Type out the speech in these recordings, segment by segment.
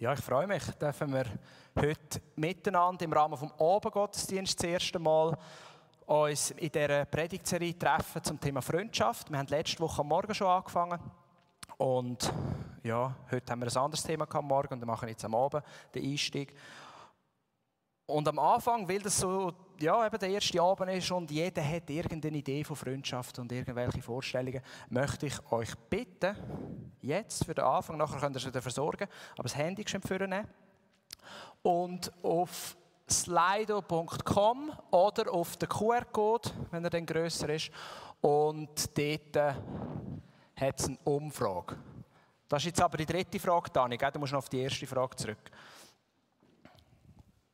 Ja, ich freue mich, dürfen wir heute miteinander im Rahmen vom Abendgottesdienst das erste Mal uns in dieser Predigtserie treffen zum Thema Freundschaft. Wir haben letzte Woche am Morgen schon angefangen und ja, heute haben wir ein anderes Thema am Morgen und dann machen wir jetzt am Abend den Einstieg. Und am Anfang, weil das so ja, eben der erste Abend ist und jeder hat irgendeine Idee von Freundschaft und irgendwelche Vorstellungen, möchte ich euch bitten, jetzt für den Anfang, nachher könnt ihr es wieder versorgen, aber das Handy schön nehmen und auf slido.com oder auf den QR-Code, wenn er dann grösser ist, und dort äh, hat es eine Umfrage. Das ist jetzt aber die dritte Frage, Dani, du musst noch auf die erste Frage zurück.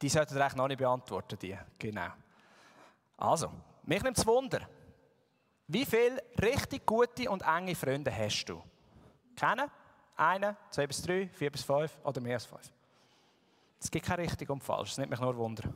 Die sollten ihr eigentlich noch nicht beantworten, die. Genau. Also, mich nimmt es Wunder. Wie viele richtig gute und enge Freunde hast du? Kennen? Eine, zwei bis drei, vier bis fünf oder mehr als fünf? Es gibt kein richtig und falsch, es nimmt mich nur Wunder.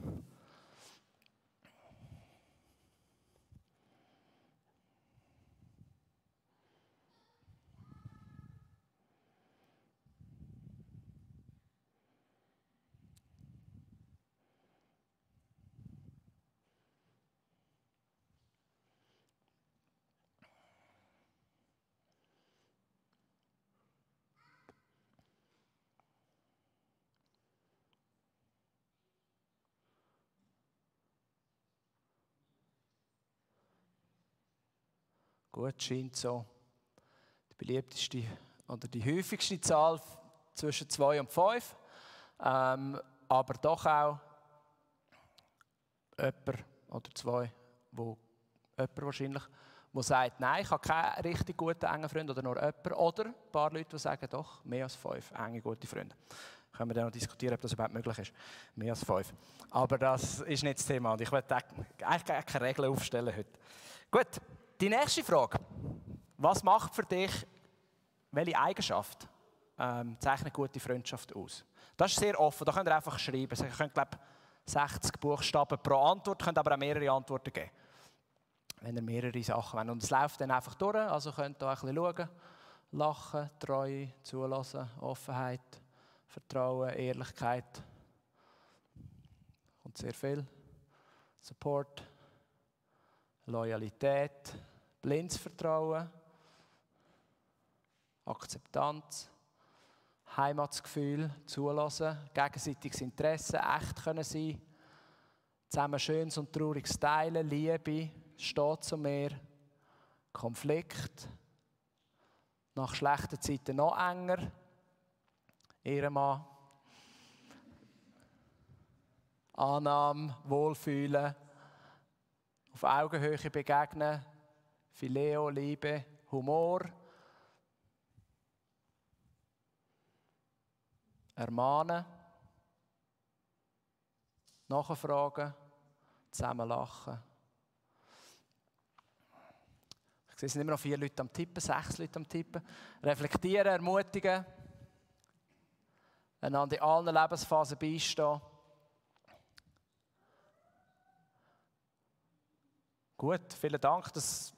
Gut, scheint so die beliebteste oder die häufigste Zahl zwischen zwei und fünf. Ähm, aber doch auch jemand oder zwei, wo jemand wahrscheinlich, der sagt, nein, ich habe keinen richtig guten engen Freund oder nur jemand. Oder ein paar Leute, die sagen, doch, mehr als fünf enge gute Freunde. Können wir dann noch diskutieren, ob das überhaupt möglich ist. Mehr als fünf. Aber das ist nicht das Thema und ich werde eigentlich keine Regeln aufstellen heute. Gut. Die nächste Frage. Was macht für dich, welche Eigenschaft ähm, zeichnet gute Freundschaft aus? Das ist sehr offen, da könnt ihr einfach schreiben. Ihr könnt, glaube 60 Buchstaben pro Antwort, könnt aber auch mehrere Antworten geben. Wenn ihr mehrere Sachen wollt. Und es läuft dann einfach durch, also könnt ihr auch ein bisschen schauen. Lachen, Treue, Zulassen, Offenheit, Vertrauen, Ehrlichkeit. Und sehr viel. Support. Loyalität, blindes Vertrauen, Akzeptanz, Heimatsgefühl, Zulassen, gegenseitiges Interesse, echt können sein, zusammen Schönes und Trauriges teilen, Liebe, steht zu mir, Konflikt, nach schlechten Zeiten noch enger, Ehrenmann, Annahme, Wohlfühlen, auf Augenhöhe begegnen, Phileo, Liebe, Humor, ermahnen, nachfragen, zusammen lachen. Ich sehe, es sind immer noch vier Leute am Tippen, sechs Leute am Tippen. Reflektieren, ermutigen, einander in allen Lebensphasen beistehen. Gut, vielen Dank. Das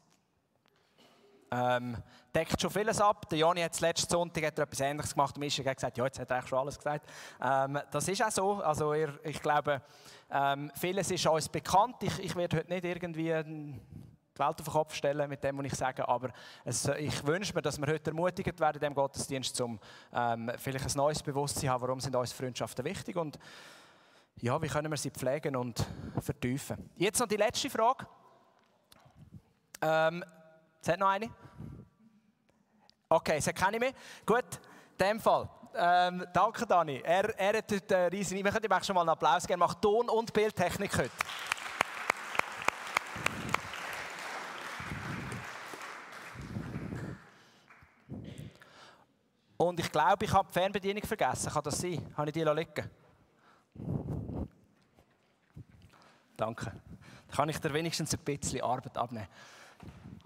ähm, deckt schon vieles ab. Der Joni hat letzten Sonntag hat er etwas Ähnliches gemacht. Und Mischa hat gesagt, ja, jetzt hat er eigentlich schon alles gesagt. Ähm, das ist auch so. Also ich, ich glaube, ähm, vieles ist uns bekannt. Ich, ich werde heute nicht irgendwie die Welt auf den Kopf stellen mit dem, was ich sage, aber es, ich wünsche mir, dass wir heute ermutigt werden in diesem Gottesdienst, um ähm, vielleicht ein neues Bewusstsein zu haben, warum sind uns Freundschaften wichtig und ja, wie können wir sie pflegen und vertiefen. Jetzt noch die letzte Frage. Ähm, hat noch eine? Okay, hat keine mehr. Gut, in dem Fall. Ähm, danke, Dani. Er, er hat heute äh, riesen... Wir können ihm schon mal einen Applaus geben. Er macht Ton- und Bildtechnik heute. Und ich glaube, ich habe die Fernbedienung vergessen. Kann das sein? Habe ich die liegen Danke. Dann kann ich dir wenigstens ein bisschen Arbeit abnehmen.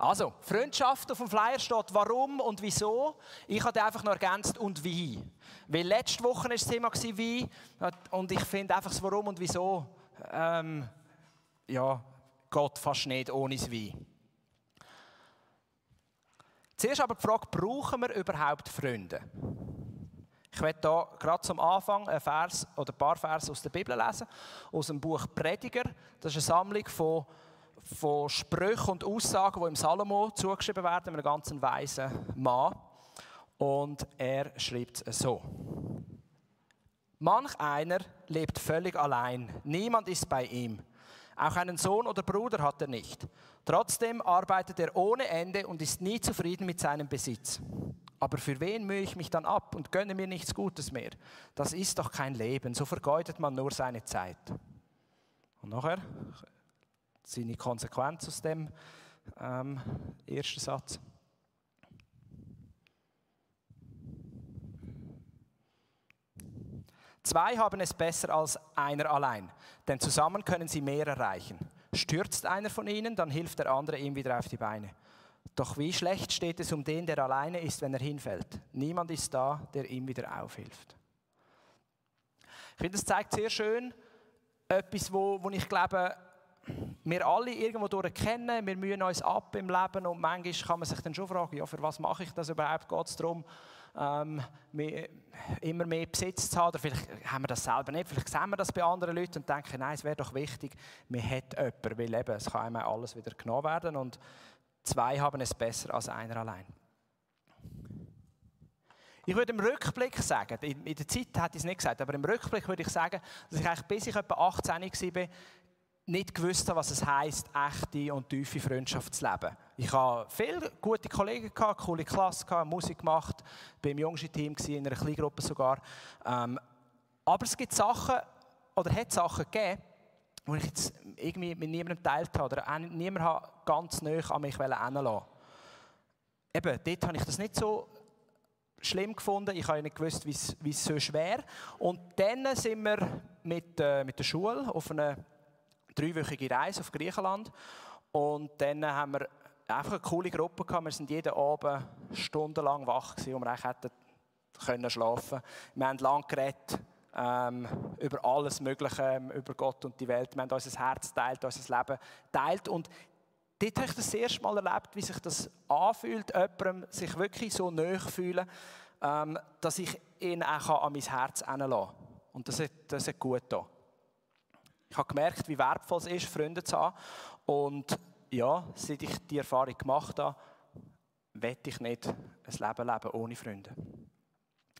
Also, Freundschaft auf dem Flyer steht warum und wieso. Ich habe einfach noch ergänzt und wie. Weil letzte Woche war das Thema wie und ich finde einfach das Warum und Wieso ähm, ja, geht fast nicht ohne das Wie. Zuerst aber die Frage, brauchen wir überhaupt Freunde? Ich werde hier gerade zum Anfang ein Vers oder ein paar Verse aus der Bibel lesen, aus dem Buch Prediger. Das ist eine Sammlung von, von Sprüchen und Aussagen, die im Salomo zugeschrieben werden, einem ganz weisen Mann. Und er schreibt so. Manch einer lebt völlig allein, niemand ist bei ihm. Auch einen Sohn oder Bruder hat er nicht. Trotzdem arbeitet er ohne Ende und ist nie zufrieden mit seinem Besitz. Aber für wen mühe ich mich dann ab und gönne mir nichts Gutes mehr? Das ist doch kein Leben, so vergeudet man nur seine Zeit. Und nachher seine Konsequenz aus dem ähm, ersten Satz. Zwei haben es besser als einer allein, denn zusammen können sie mehr erreichen. Stürzt einer von ihnen, dann hilft der andere ihm wieder auf die Beine. Doch wie schlecht steht es um den, der alleine ist, wenn er hinfällt. Niemand ist da, der ihm wieder aufhilft. Ich finde, das zeigt sehr schön etwas, wo, wo ich glaube, wir alle irgendwo durch kennen, wir mühen uns ab im Leben und manchmal kann man sich dann schon fragen, ja, für was mache ich das überhaupt? Geht es darum, ähm, immer mehr Besitz zu haben? Oder vielleicht haben wir das selber nicht, vielleicht sehen wir das bei anderen Leuten und denken, nein, es wäre doch wichtig, man hat jemanden, weil eben, es kann einem alles wieder genommen werden und zwei haben es besser als einer allein. Ich würde im Rückblick sagen, in der Zeit hätte ich es nicht gesagt, aber im Rückblick würde ich sagen, dass ich eigentlich bis ich etwa 18 war, nicht gewusst habe, was es heisst, echte und tiefe Freundschaft zu leben. Ich hatte viele gute Kollegen, gehabt, coole Klasse, gehabt, Musik gemacht, bin im jüngsten Team, in einer Kleingruppe sogar. Ähm, aber es gibt Sachen, oder hat Sachen gegeben, die ich jetzt irgendwie mit niemandem geteilt habe, oder niemand ganz nah an mich heranlassen Eben, dort habe ich das nicht so schlimm gefunden. Ich habe nicht gewusst, wie es so schwer Und dann sind wir mit, äh, mit der Schule auf einer dreiwöchige Reise auf Griechenland. Und dann haben wir einfach eine coole Gruppe gehabt. Wir sind jeden Abend stundenlang wach gewesen, und wir hätten können. Wir haben lange geredet ähm, über alles Mögliche, ähm, über Gott und die Welt. Wir haben unser Herz teilt, unser Leben teilt. Und dort habe ich das erste Mal erlebt, wie sich das anfühlt, jemandem sich wirklich so nahe fühlen, ähm, dass ich ihn auch an mein Herz heranlassen kann. Und das hat, das hat gut getan. Ich habe gemerkt, wie wertvoll es ist, Freunde zu haben. Und ja, seit ich die Erfahrung gemacht habe, wette ich nicht ein Leben leben ohne Freunde.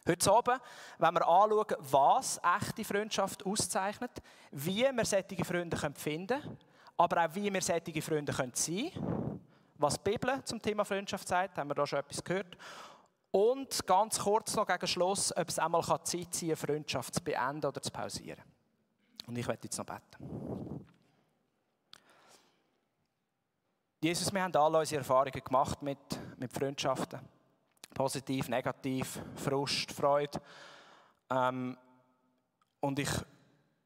Heute Abend, wenn wir anschauen, was echte Freundschaft auszeichnet, wie wir solche Freunde finden können, aber auch wie wir solche Freunde sein können, was die Bibel zum Thema Freundschaft sagt, haben wir da schon etwas gehört. Und ganz kurz noch gegen Schluss, ob es einmal Zeit sein kann, Freundschaft zu beenden oder zu pausieren. Und ich werde jetzt noch beten. Jesus, wir haben alle unsere Erfahrungen gemacht mit, mit Freundschaften. Positiv, negativ, Frust, Freude. Ähm, und ich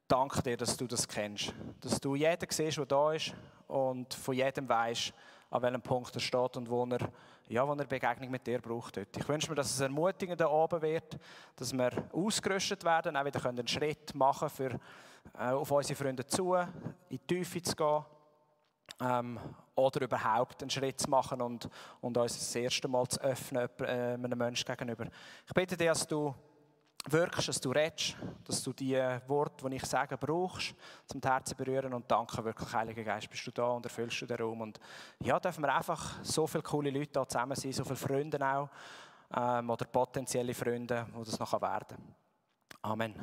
danke dir, dass du das kennst. Dass du jeden siehst, der da ist und von jedem weißt, an welchem Punkt er steht und wo er, ja, wo er Begegnung mit dir braucht. Heute. Ich wünsche mir, dass es ermutigend oben wird, dass wir ausgerüstet werden, auch wieder einen Schritt machen für äh, auf unsere Freunde zu, in die Tiefe zu gehen ähm, oder überhaupt einen Schritt zu machen und, und uns das erste Mal zu öffnen äh, einem Menschen gegenüber. Ich bitte dich, dass du wirkst, dass du redest, dass du die Worte, die ich sage, brauchst, zum Herzen berühren und danke wirklich, Heiliger Geist, bist du da und erfüllst du den Raum. Und ja, dürfen wir einfach so viele coole Leute da zusammen sein, so viele Freunde auch ähm, oder potenzielle Freunde, die das noch werden kann. Amen.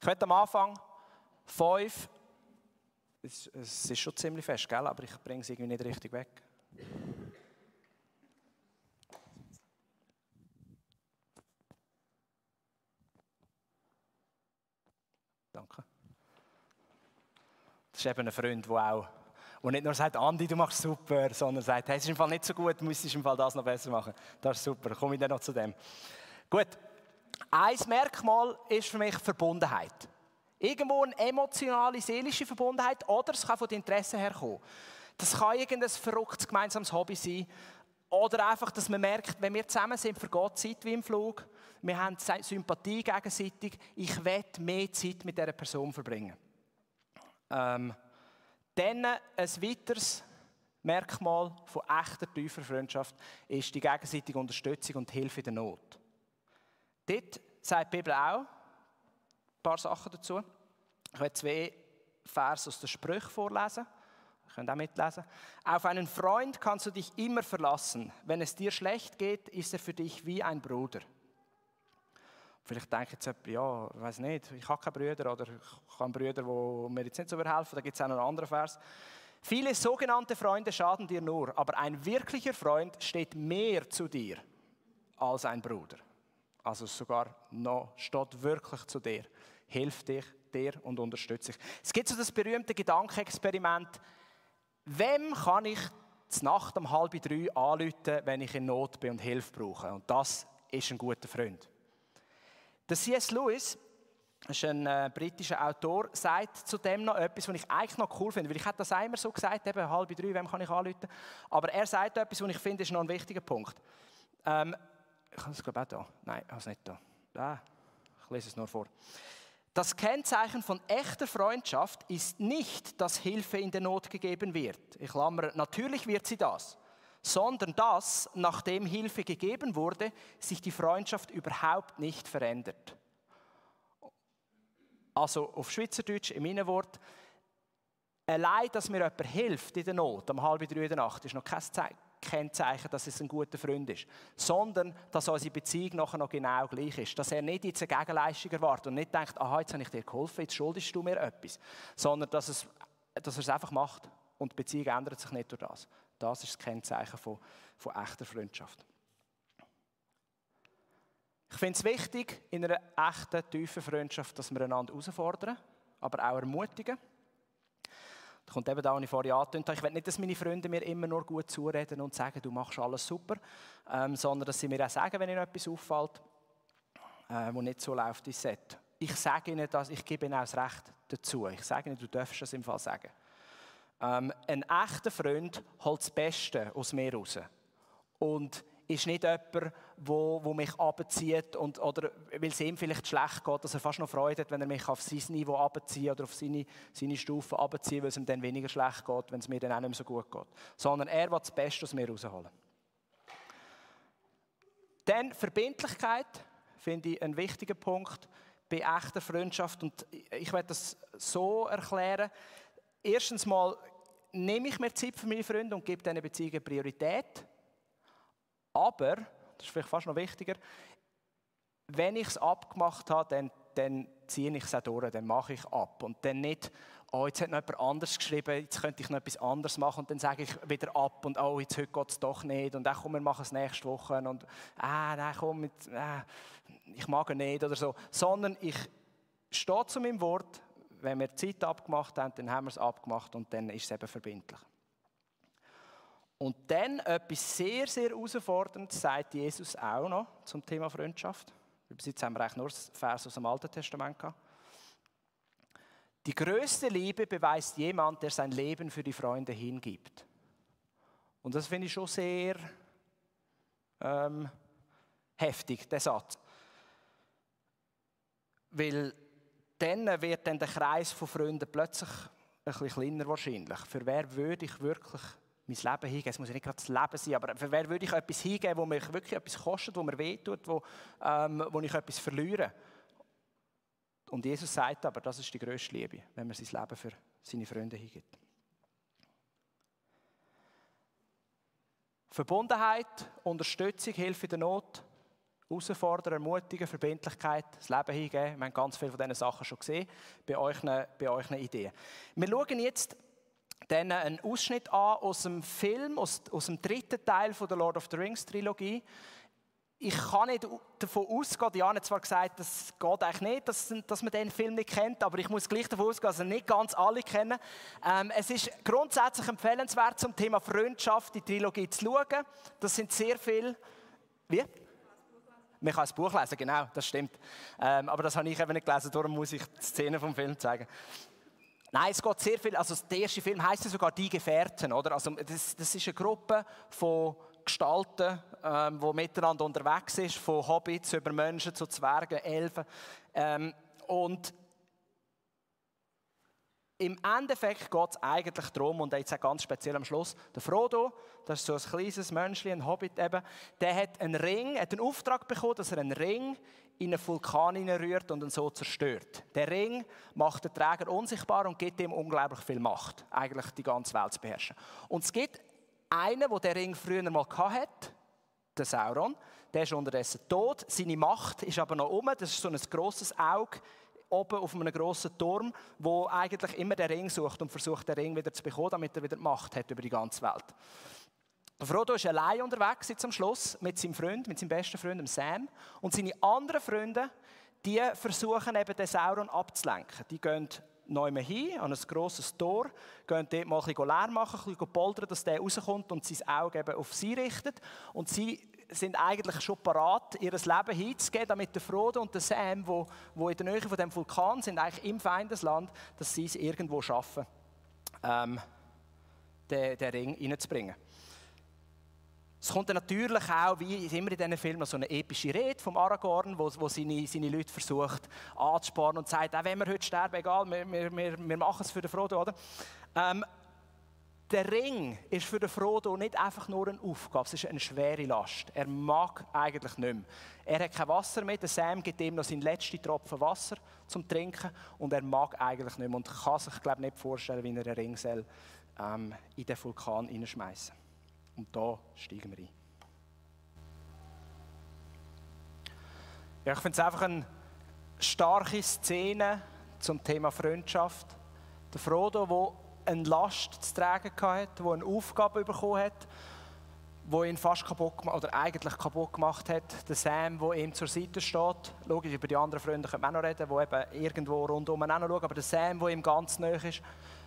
Ich werde am Anfang fünf, es, ist schon ziemlich fest, gell? aber ich bringe es irgendwie nicht richtig weg. Danke. Das ist eben ein Freund, der auch der nicht nur sagt, Andi, du machst super, sondern sagt, hey, es ist im Fall nicht so gut, müsstest im Fall das noch besser machen. Das ist super, komme ich dann noch zu dem. Gut, ein Merkmal ist für mich Verbundenheit. Irgendwo eine emotionale, seelische Verbundenheit oder es kann von den Interessen herkommen. Das kann irgendein verrücktes gemeinsames Hobby sein. Oder einfach, dass man merkt, wenn wir zusammen sind, vergeht Zeit wie im Flug. Wir haben Sympathie gegenseitig. Ich will mehr Zeit mit dieser Person verbringen. Ähm, dann ein weiteres Merkmal von echter tiefer Freundschaft ist die gegenseitige Unterstützung und Hilfe in der Not. Dort sagt die Bibel auch ein paar Sachen dazu. Ich werde zwei Vers aus den Sprüchen vorlesen. Ihr könnt auch mitlesen. Auf einen Freund kannst du dich immer verlassen. Wenn es dir schlecht geht, ist er für dich wie ein Bruder. Vielleicht denkt jetzt jemand, ja, ich weiß nicht, ich habe keine Brüder oder ich habe Brüder, die mir jetzt nicht so helfen. Da gibt es auch noch einen anderen Vers. Viele sogenannte Freunde schaden dir nur, aber ein wirklicher Freund steht mehr zu dir als ein Bruder. Also sogar noch steht wirklich zu dir, hilft dich, dir und unterstützt dich. Es gibt so das berühmte Gedankenexperiment, wem kann ich zur Nacht um halb drei anrufen, wenn ich in Not bin und Hilfe brauche? Und das ist ein guter Freund. Der C.S. Lewis ist ein äh, britischer Autor, sagt zu dem noch etwas, was ich eigentlich noch cool finde, weil ich hätte das immer so gesagt, eben halb drei, wem kann ich anrufen? Aber er sagt etwas, was ich finde, ist noch ein wichtiger Punkt. Ähm, ich habe es glaube ich auch da. Nein, ich habe es nicht da. Ah, ich lese es nur vor. Das Kennzeichen von echter Freundschaft ist nicht, dass Hilfe in der Not gegeben wird. Ich klammer, natürlich wird sie das. Sondern dass, nachdem Hilfe gegeben wurde, sich die Freundschaft überhaupt nicht verändert. Also auf Schweizerdeutsch, in meinem Wort, allein, dass mir jemand hilft in der Not, um halb drei in der Nacht, ist noch kein Kennzeichen, dass es ein guter Freund ist, sondern dass unsere Beziehung nachher noch genau gleich ist. Dass er nicht jetzt eine Gegenleistung erwartet und nicht denkt, aha, jetzt habe ich dir geholfen, jetzt schuldest du mir etwas, sondern dass, es, dass er es einfach macht und die Beziehung ändert sich nicht durch das. Das ist das Kennzeichen von, von echter Freundschaft. Ich finde es wichtig, in einer echten, tiefen Freundschaft, dass wir einander herausfordern, aber auch ermutigen. Da kommt eben da, was ich vorhin angetönt habe. Ich will nicht, dass meine Freunde mir immer nur gut zureden und sagen, du machst alles super, ähm, sondern dass sie mir auch sagen, wenn ihnen etwas auffällt, äh, wo nicht so läuft, wie es. Ich sage ihnen das, ich gebe ihnen auch das Recht dazu. Ich sage ihnen, du darfst das im Fall sagen. Ähm, ein echter Freund holt das Beste aus mir raus. Und ist nicht jemand, wo, wo mich abzieht und oder weil es ihm vielleicht schlecht geht, dass er fast noch Freude hat, wenn er mich auf sein Niveau abzieht oder auf seine, seine Stufe abzieht, weil es ihm dann weniger schlecht geht, wenn es mir dann auch nicht mehr so gut geht. Sondern er will das Beste aus mir rausholen. Dann Verbindlichkeit finde ich ein wichtiger Punkt bei echter Freundschaft und ich werde das so erklären. Erstens mal nehme ich mir Zeit für meine Freunde und gebe diesen Beziehungen Priorität. Aber, das ist vielleicht fast noch wichtiger, wenn ich es abgemacht habe, dann, dann ziehe ich es auch durch, dann mache ich ab. Und dann nicht, oh, jetzt hat noch jemand anders geschrieben, jetzt könnte ich noch etwas anderes machen und dann sage ich wieder ab und oh, jetzt heute geht es doch nicht und dann komm, wir machen es nächste Woche und ah, nein, komm, jetzt, äh, ich mag es nicht oder so. Sondern ich stehe zu meinem Wort, wenn wir Zeit abgemacht haben, dann haben wir es abgemacht und dann ist es eben verbindlich. Und dann etwas sehr, sehr herausforderndes sagt Jesus auch noch zum Thema Freundschaft. Bis jetzt haben wir eigentlich nur das Vers aus dem Alten Testament gehabt. Die größte Liebe beweist jemand, der sein Leben für die Freunde hingibt. Und das finde ich schon sehr ähm, heftig, der Satz. Weil dann wird dann der Kreis von Freunden plötzlich ein bisschen kleiner wahrscheinlich. Für wer würde ich wirklich mein Leben hingeben. Es muss ja nicht gerade das Leben sein, aber für wer würde ich etwas hingeben, wo mich wirklich etwas kostet, wo mir wehtut, wo, ähm, wo ich etwas verliere? Und Jesus sagt aber, das ist die größte Liebe, wenn man sein Leben für seine Freunde hingibt. Verbundenheit, Unterstützung, Hilfe in der Not, herausfordern, ermutigen, Verbindlichkeit, das Leben hingeben. Wir haben ganz viele von diesen Sachen schon gesehen bei euch, bei euch Ideen. Wir schauen jetzt dann einen Ausschnitt an aus dem Film, aus, aus dem dritten Teil von der Lord of the Rings Trilogie. Ich kann nicht davon ausgehen, Diana hat zwar gesagt, das geht eigentlich nicht, dass, dass man den Film nicht kennt, aber ich muss gleich davon ausgehen, dass er nicht ganz alle kennen. Ähm, es ist grundsätzlich empfehlenswert, zum Thema Freundschaft die Trilogie zu schauen. Das sind sehr viele... Wie? Man kann das Buch lesen, genau, das stimmt. Ähm, aber das habe ich eben nicht gelesen, darum muss ich die Szene vom Film zeigen. Nein, es geht sehr viel, also der erste Film heißt ja sogar Die Gefährten, oder? Also das, das ist eine Gruppe von Gestalten, ähm, die miteinander unterwegs ist, von Hobbits über Menschen zu Zwergen, Elfen. Ähm, und im Endeffekt geht es eigentlich darum, und jetzt auch ganz speziell am Schluss, der Frodo, das ist so ein kleines Menschchen, ein Hobbit eben, der hat einen Ring, hat einen Auftrag bekommen, dass er einen Ring in einen Vulkan rührt und ihn so zerstört. Der Ring macht den Träger unsichtbar und gibt ihm unglaublich viel Macht, eigentlich die ganze Welt zu beherrschen. Und es gibt einen, der den Ring früher mal hatte, der Sauron, der ist unterdessen tot. Seine Macht ist aber noch um. Das ist so ein grosses Auge oben auf einem grossen Turm, wo eigentlich immer den Ring sucht und versucht, den Ring wieder zu bekommen, damit er wieder Macht hat über die ganze Welt. Frodo ist allein unterwegs jetzt am Schluss mit seinem Freund, mit seinem besten Freund, Sam. Und seine anderen Freunde, die versuchen eben den Sauron abzulenken. Die gehen neu hin, an ein grosses Tor, gehen dort mal ein bisschen leer machen, ein bisschen poldern, dass der rauskommt und sein Auge eben auf sie richtet. Und sie sind eigentlich schon parat, ihr Leben hinzugeben, damit der Frodo und der Sam, wo, wo in der Nähe von dem Vulkan sind, eigentlich im Feindesland, dass sie es irgendwo schaffen, ähm, den, den Ring reinzubringen. Es kommt dann natürlich auch, wie immer in diesen Filmen, so eine epische Rede vom Aragorn, wo, wo seine, seine Leute versucht anzusparen und sagt, auch wenn wir heute sterben, egal, wir, wir, wir, machen es für den Frodo, oder? Ähm, der Ring ist für den Frodo nicht einfach nur eine Aufgabe, es ist eine schwere Last. Er mag eigentlich nicht mehr. Er hat kein Wasser mehr, der Sam gibt ihm noch seinen letzten Tropfen Wasser zum Trinken und er mag eigentlich nicht mehr und kann sich glaube nicht vorstellen, wie er den Ring soll, ähm, in den Vulkan hineinschmeißen Und da steigen wir ein. Ja, ich finde es einfach eine starke Szene zum Thema Freundschaft. Der Frodo, der eine Last zu tragen hatte, der eine Aufgabe bekommen hat, wo ihn fast kaputt gemacht, oder eigentlich kaputt gemacht hat. Der Sam, der ihm zur Seite steht. Logisch, über die anderen Freunde können wir auch noch reden, die eben irgendwo rundum auch noch schauen. Aber der Sam, der ihm ganz nahe ist,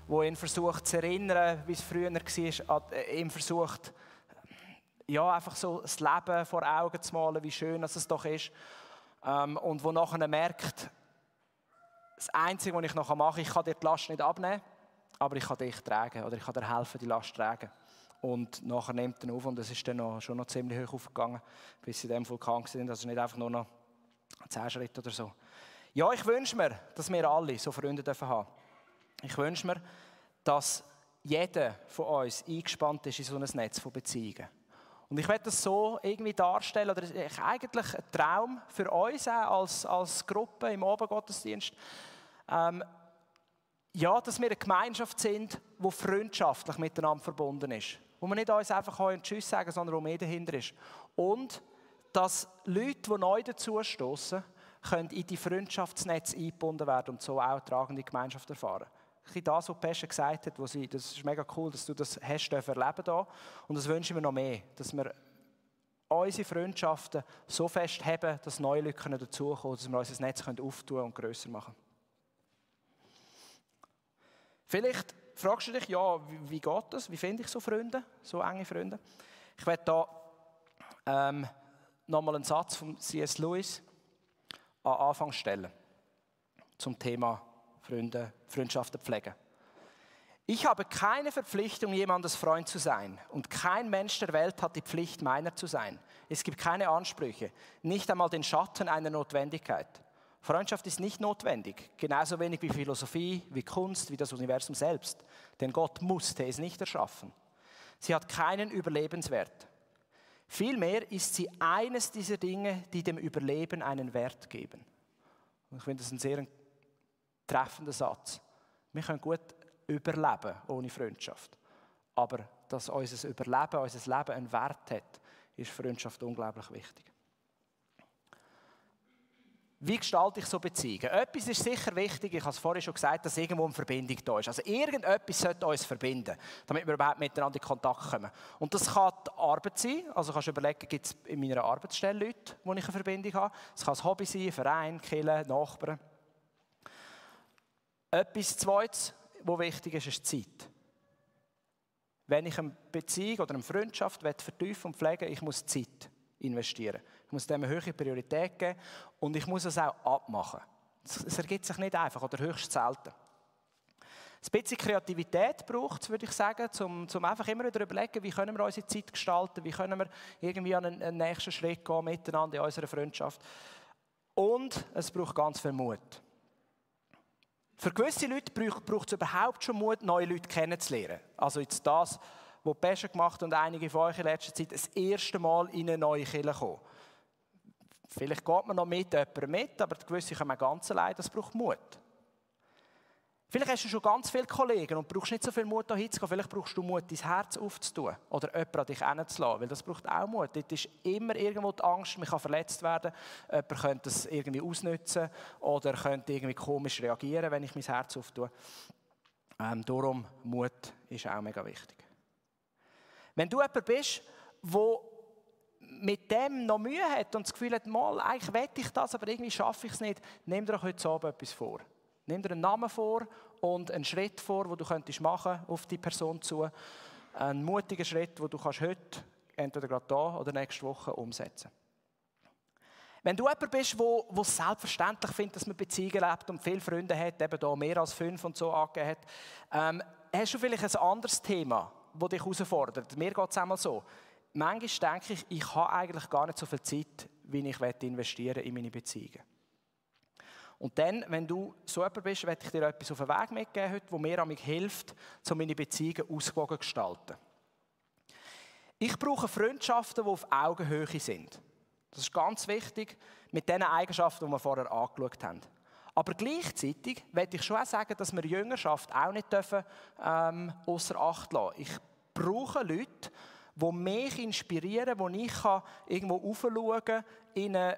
der ihn versucht zu erinnern, wie es früher war, äh, ihm versucht, ja, einfach so das Leben vor Augen zu malen, wie schön es doch ist. Ähm, und wo nachher merkt, das Einzige, was ich noch mache, ich kann dir die Last nicht abnehmen aber ich kann dich tragen oder ich kann dir helfen, die Last zu tragen. Und nachher nimmt er auf und es ist dann noch, schon noch ziemlich hoch aufgegangen, bis sie in dem Vulkan sind. Also nicht einfach nur noch 10 Schritte oder so. Ja, ich wünsche mir, dass wir alle so Freunde dürfen haben. Ich wünsche mir, dass jeder von uns eingespannt ist in so ein Netz von Beziehungen. Und ich werde das so irgendwie darstellen, oder eigentlich ein Traum für uns auch als, als Gruppe im Obergottesdienst, ähm, ja, dass wir eine Gemeinschaft sind, die freundschaftlich miteinander verbunden ist. Wo wir nicht uns einfach und Tschüss sagen, sondern wo mehr dahinter ist. Und dass Leute, die neu dazustoßen, können in die Freundschaftsnetz eingebunden werden und so auch tragende Gemeinschaft erfahren. Ein das, was Pesche gesagt hat, wo sie, das ist mega cool, dass du das hast erleben da. Und das wünsche ich mir noch mehr, dass wir unsere Freundschaften so fest haben, dass neue Leute dazukommen können, dass wir unser Netz auftun und grösser machen können. Vielleicht fragst du dich, ja, wie, geht das? Wie finde ich so Freunde, so enge Freunde? Ich werde da ähm, nochmal einen Satz von C.S. Lewis an Anfang stellen zum Thema Freunde, Freundschaften pflegen. Ich habe keine Verpflichtung, jemandes Freund zu sein. Und kein Mensch der Welt hat die Pflicht, meiner zu sein. Es gibt keine Ansprüche, nicht einmal den Schatten einer Notwendigkeit. Freundschaft ist nicht notwendig, genauso wenig wie Philosophie, wie Kunst, wie das Universum selbst. Denn Gott musste es nicht erschaffen. Sie hat keinen Überlebenswert. Vielmehr ist sie eines dieser Dinge, die dem Überleben einen Wert geben. Und ich finde das ein sehr treffender Satz. Wir können gut überleben ohne Freundschaft. Aber dass unser Überleben, unser Leben einen Wert hat, ist Freundschaft unglaublich wichtig. Wie gestalte ich so Beziehungen? Etwas ist sicher wichtig, ich habe es vorhin schon gesagt, dass irgendwo eine Verbindung da ist. Also irgendetwas sollte uns verbinden, damit wir überhaupt miteinander in Kontakt kommen. Und das kann die Arbeit sein, also kannst du überlegen, gibt es in meiner Arbeitsstelle Leute, wo ich eine Verbindung habe. Es kann ein Hobby sein, ein Verein, Kille, Nachbarn. Etwas Zweites, was wichtig ist, ist Zeit. Wenn ich eine Beziehung oder eine Freundschaft vertiefen und pflegen ich muss Zeit investieren. Muss dem eine hohe Priorität geben und ich muss es auch abmachen. Es ergibt sich nicht einfach oder höchst selten. Ein bisschen Kreativität braucht es, würde ich sagen, um, um einfach immer wieder überlegen, wie können wir unsere Zeit gestalten, wie können wir irgendwie an einen, einen nächsten Schritt gehen miteinander in unserer Freundschaft. Und es braucht ganz viel Mut. Für gewisse Leute braucht es überhaupt schon Mut, neue Leute kennenzulernen. Also jetzt das, was Pesche gemacht und einige von euch in letzter Zeit das erste Mal in eine neue Kirche kommen. Vielleicht geht man noch mit jemandem mit, aber gewisse kommen ganz allein, das braucht Mut. Vielleicht hast du schon ganz viele Kollegen und brauchst nicht so viel Mut, da hinzugehen. Vielleicht brauchst du Mut, dein Herz aufzutun oder jemanden an dich hinzulassen, weil das braucht auch Mut. Dort ist immer irgendwo die Angst, man kann verletzt werden, jemand könnte das irgendwie ausnutzen oder könnte irgendwie komisch reagieren, wenn ich mein Herz auftue. Ähm, darum, Mut ist auch mega wichtig. Wenn du jemand bist, der mit dem noch Mühe hat und das Gefühl hat, mal, eigentlich wette ich das, aber irgendwie schaffe ich es nicht, nimm dir doch heute Abend etwas vor. Nimm dir einen Namen vor und einen Schritt vor, wo du könntest machen auf die Person zu. Einen mutigen Schritt, wo du kannst heute, entweder gerade da oder nächste Woche umsetzen. Wenn du jemand bist, wo, wo selbstverständlich findet, dass man Beziehungen lebt und viele Freunde hat, eben da mehr als fünf und so angegeben hat, ähm, hast du vielleicht ein anderes Thema, das dich herausfordert. Mir geht es einmal so. Manchmal denke ich, ich habe eigentlich gar nicht so viel Zeit, wie ich investieren in meine Beziehungen. Und dann, wenn du so jemand bist, werde ich dir etwas auf den Weg mitgeben heute, wo mir mich hilft, um meine Beziehungen ausgewogen zu gestalten. Ich brauche Freundschaften, die auf Augenhöhe sind. Das ist ganz wichtig mit den Eigenschaften, die wir vorher angeschaut haben. Aber gleichzeitig werde ich schon auch sagen, dass wir Jüngerschaft auch nicht ähm, außer Acht lassen. Ich brauche Leute, die mich inspirieren, wo ich irgendwo aufschauen kann, in eine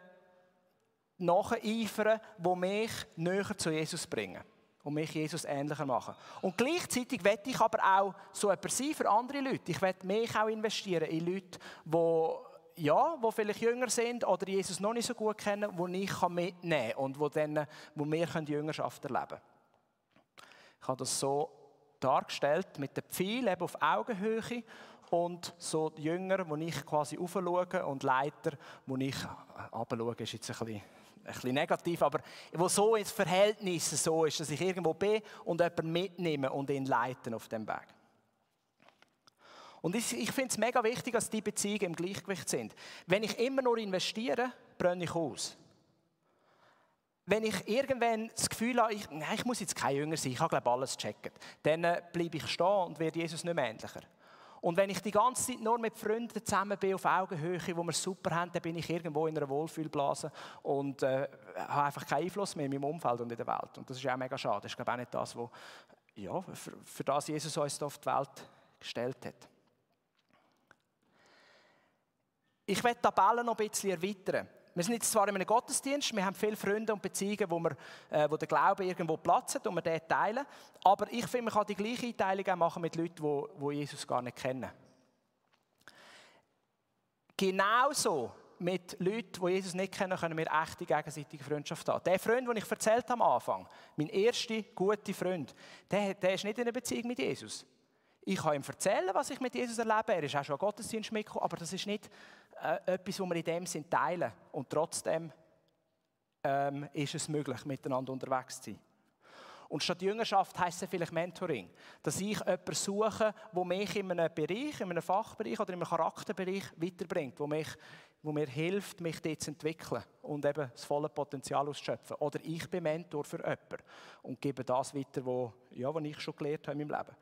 nacheifern, die mich näher zu Jesus bringen und mich Jesus ähnlicher machen. Und gleichzeitig werde ich aber auch so etwas sein für andere Leute. Ich werde mich auch investieren in Leute, die ja, wo vielleicht jünger sind oder Jesus noch nicht so gut kennen, wo ich mitnehmen kann und wo, dann, wo wir Jüngerschaft erleben können. Ich habe das so dargestellt mit den Pfeilen eben auf Augenhöhe und so Jünger, wo ich quasi aufschaue und Leiter, wo ich abschaue, ist jetzt ein bisschen ein bisschen negativ, aber wo so ins Verhältnis so ist, dass ich irgendwo bin und jemanden mitnehme und ihn leiten auf dem Weg. Und ich, ich finde es mega wichtig, dass die Beziehungen im Gleichgewicht sind. Wenn ich immer nur investiere, brenne ich aus. Wenn ich irgendwann das Gefühl habe, ich, nein, ich muss jetzt kein Jünger sein, ich habe glaube alles checken, dann äh, bleibe ich stehen und werde Jesus nicht mehr ähnlicher. Und wenn ich die ganze Zeit nur mit Freunden zusammen bin, auf Augenhöhe, wo wir super haben, dann bin ich irgendwo in einer Wohlfühlblase und äh, habe einfach keinen Einfluss mehr in meinem Umfeld und in der Welt. Und das ist auch mega schade. Das ist glaube ich auch nicht das, was ja, für, für das Jesus uns auf die Welt gestellt hat. Ich werde die Tabellen noch ein bisschen erweitern. Wir sind jetzt zwar in einem Gottesdienst, wir haben viele Freunde und Beziehungen, wo, wir, äh, wo der Glaube irgendwo Platz hat und wir den teilen. Aber ich finde, man kann die gleiche Einteilung auch machen mit Leuten, die, die Jesus gar nicht kennen. Genauso mit Leuten, die Jesus nicht kennen, können wir echte gegenseitige Freundschaft haben. Der Freund, den ich erzählt habe am Anfang, mein erster guter Freund, der, der ist nicht in einer Beziehung mit Jesus. Ich kann ihm erzählen, was ich mit Jesus erlebe. Er ist auch schon Gottesdienst mitgekommen, aber das ist nicht äh, etwas, was wir in dem Sinn teilen. Und trotzdem ähm, ist es möglich, miteinander unterwegs zu sein. Und statt Jüngerschaft heisst es vielleicht Mentoring. Dass ich jemanden suche, der mich in einem Bereich, in einem Fachbereich oder in einem Charakterbereich weiterbringt, wo, mich, wo mir hilft, mich dort zu entwickeln und eben das volle Potenzial auszuschöpfen. Oder ich bin Mentor für jemanden und gebe das weiter, was ja, ich schon gelernt habe in meinem Leben.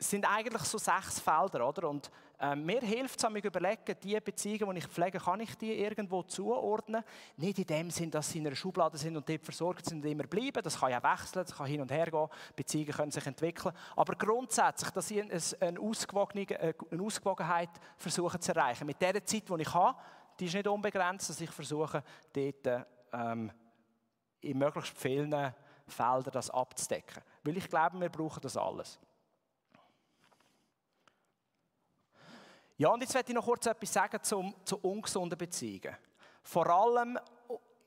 Es sind eigentlich so sechs Felder, oder? Und äh, mir hilft es, mich überlegen, die Beziehungen, die ich pflege, kann ich die irgendwo zuordnen? Nicht in dem Sinn, dass sie in einer Schublade sind und dort versorgt sind und immer bleiben. Das kann ja wechseln, das kann hin und her gehen. Beziehungen können sich entwickeln. Aber grundsätzlich, dass ich eine, Ausgewogene, äh, eine Ausgewogenheit versuche zu erreichen. Mit der Zeit, die ich habe, die ist nicht unbegrenzt, dass ich versuche, dort ähm, in möglichst vielen Feldern das abzudecken. Weil ich glaube, wir brauchen das alles. Ja, und jetzt werde ich noch kurz etwas sagen zum, zu ungesunden Beziehungen. Vor allem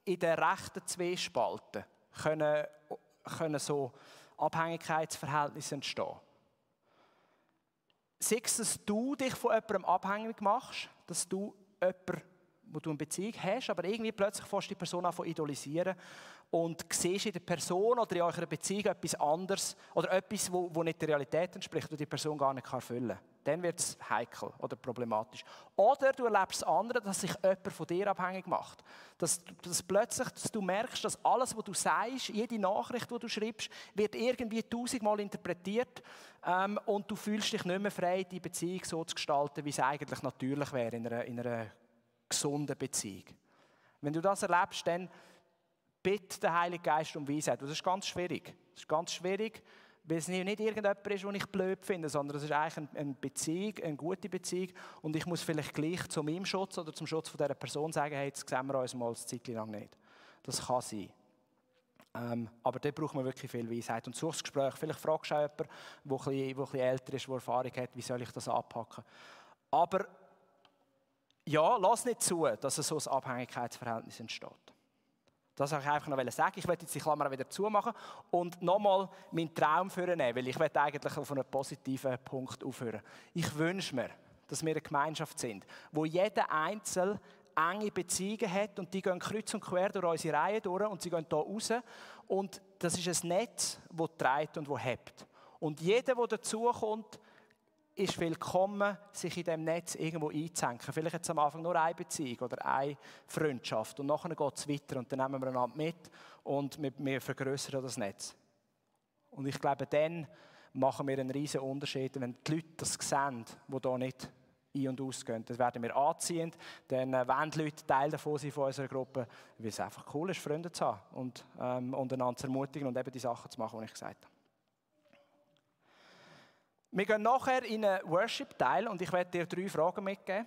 in den rechten Zwiespalten können, können so Abhängigkeitsverhältnisse entstehen. Sei es, dass du dich von jemandem abhängig machst, dass du jemanden, wo du eine Beziehung hast, aber irgendwie plötzlich fährst du die Person an idolisieren und siehst in der Person oder in eurer Beziehung etwas anderes oder etwas, wo, wo nicht der Realität entspricht und die Person gar nicht erfüllen kann. Dann wird es heikel oder problematisch. Oder du erlebst das andere, dass sich jemand von dir abhängig macht. Dass, dass plötzlich dass du merkst, dass alles, was du sagst, jede Nachricht, die du schreibst, wird irgendwie tausendmal interpretiert ähm, und du fühlst dich nicht mehr frei, die Beziehung so zu gestalten, wie es eigentlich natürlich wäre in einer, in einer gesunden Beziehung. Wenn du das erlebst, dann bitte den Heiligen Geist um Weisheit. Das ist ganz schwierig. Das ist ganz schwierig, weil es nicht irgendjemand ist, den ich blöd finde, sondern es ist eigentlich eine Beziehung, eine gute Beziehung. Und ich muss vielleicht gleich zu meinem Schutz oder zum Schutz von dieser Person sagen, hey, jetzt sehen wir uns mal eine Zeit lang nicht. Das kann sein. Ähm, aber da braucht man wirklich viel Weisheit. Und suchst Gespräch. Vielleicht fragst du auch jemanden, der ein, bisschen, der ein bisschen älter ist, der Erfahrung hat, wie soll ich das anpacken. Aber ja, lass nicht zu, dass so ein Abhängigkeitsverhältnis entsteht. Das wollte ich einfach noch sagen. Ich werde jetzt die Klammer wieder zumachen und nochmal meinen Traum vornehmen, weil ich werde eigentlich auf einen positiven Punkt aufhören. Ich wünsche mir, dass wir eine Gemeinschaft sind, wo jeder Einzelne enge Beziehungen hat und die gehen kreuz und quer durch unsere Reihe durch und sie gehen hier raus und das ist ein Netz, das trägt und das hebt. Und jeder, der dazukommt, ist willkommen, sich in diesem Netz irgendwo einzuhängen. Vielleicht jetzt am Anfang nur eine Beziehung oder eine Freundschaft und nachher geht es weiter und dann nehmen wir einander mit und wir, wir vergrößern das Netz. Und ich glaube, dann machen wir einen riesen Unterschied, wenn die Leute das sehen, die hier nicht ein- und ausgehen. Dann werden wir anziehend, dann äh, wollen die Leute Teil davon sein von unserer Gruppe, weil es einfach cool ist, Freunde zu haben und, ähm, und einander zu ermutigen und eben die Sachen zu machen, die ich gesagt habe. Wir gehen nachher in einen Worship-Teil und ich werde dir drei Fragen mitgeben.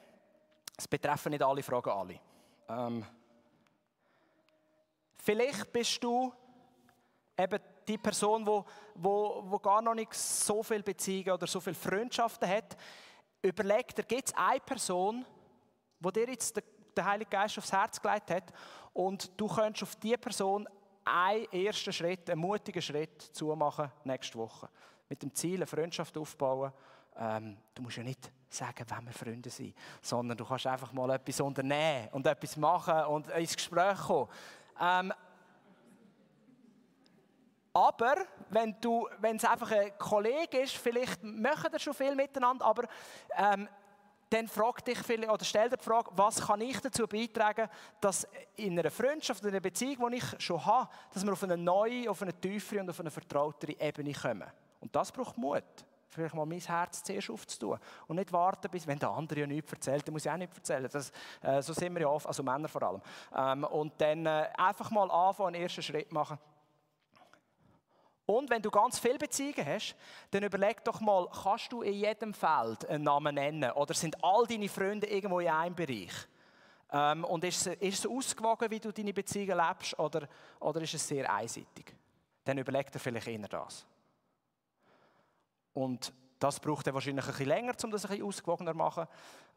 Es betreffen nicht alle Fragen alle. Ähm, vielleicht bist du eben die Person, wo, wo, wo gar noch nicht so viele Beziehungen oder so viele Freundschaften hat. Überleg dir, gibt es eine Person, wo dir jetzt der, der Heilige Geist aufs Herz gelegt hat und du könntest auf diese Person einen ersten Schritt, einen mutigen Schritt zumachen nächste Woche mit dem Ziel, eine Freundschaft aufbauen. Ähm, du musst ja nicht sagen, wenn wir Freunde sind, sondern du kannst einfach mal etwas unternehmen und etwas machen und ins Gespräch kommen. Ähm, aber wenn, es einfach ein Kollege ist, vielleicht machen ihr schon viel miteinander, aber ähm, dann frag dich vielleicht, oder stell dir die Frage, was kann ich dazu beitragen, dass in einer Freundschaft, in einer Beziehung, die ich schon habe, dass wir auf eine neue, auf eine tiefere und auf eine vertrautere Ebene kommen. Und das braucht Mut. Vielleicht mal mein Herz zuerst aufzutun. Und nicht warten, bis, wenn der andere ja nichts erzählt, dann muss ich auch nichts erzählen. Das, äh, so sind wir ja oft, also Männer vor allem. Ähm, und dann äh, einfach mal anfangen, einen ersten Schritt machen. Und wenn du ganz viele Beziehungen hast, dann überleg doch mal, kannst du in jedem Feld einen Namen nennen? Oder sind all deine Freunde irgendwo in einem Bereich? Ähm, und ist es, ist es ausgewogen, wie du deine Beziehungen lebst? Oder, oder ist es sehr einseitig? Dann überleg dir vielleicht eher das. Und das braucht dann wahrscheinlich ein bisschen länger, um das ein bisschen ausgewogener zu machen.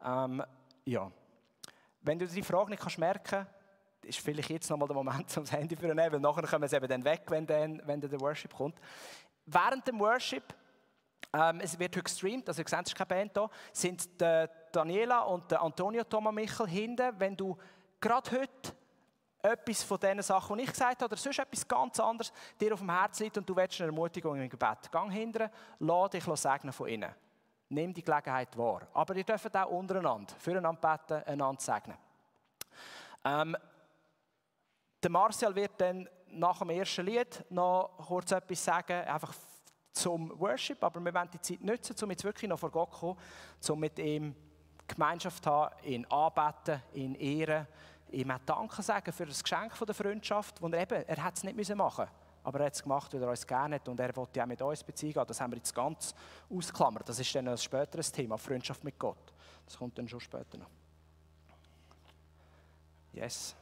Ähm, ja. Wenn du die Frage nicht kannst merken ist vielleicht jetzt nochmal der Moment, um das Handy zu nehmen, weil nachher kommen sie eben dann weg, wenn dann, wenn dann der Worship kommt. Während dem Worship, ähm, es wird heute gestreamt, also ihr seht, es ist keine Band da, sind Daniela und Antonio Thomas Michel hinten. Wenn du gerade heute etwas von diesen Sachen, die ich gesagt habe, oder sonst etwas ganz anderes dir auf dem Herzen liegt und du willst eine Ermutigung im Gebet, gang hinterher, lass dich segnen von innen. Nimm die Gelegenheit wahr. Aber ihr dürft auch untereinander, füreinander beten, einander segnen. Ähm, der Martial wird dann nach dem ersten Lied noch kurz etwas sagen, einfach zum Worship, aber wir wollen die Zeit nutzen, um jetzt wirklich noch vor Gott zu kommen, um mit ihm Gemeinschaft zu haben, ihn anbeten, ihn ehren, ihm auch Danke sagen für das Geschenk der Freundschaft, das er eben, er hat es nicht müssen machen aber er hat es gemacht, weil er uns gerne hat und er wollte ja mit uns Beziehung. Das haben wir jetzt ganz ausklammert. Das ist dann ein späteres Thema, Freundschaft mit Gott. Das kommt dann schon später noch. Yes.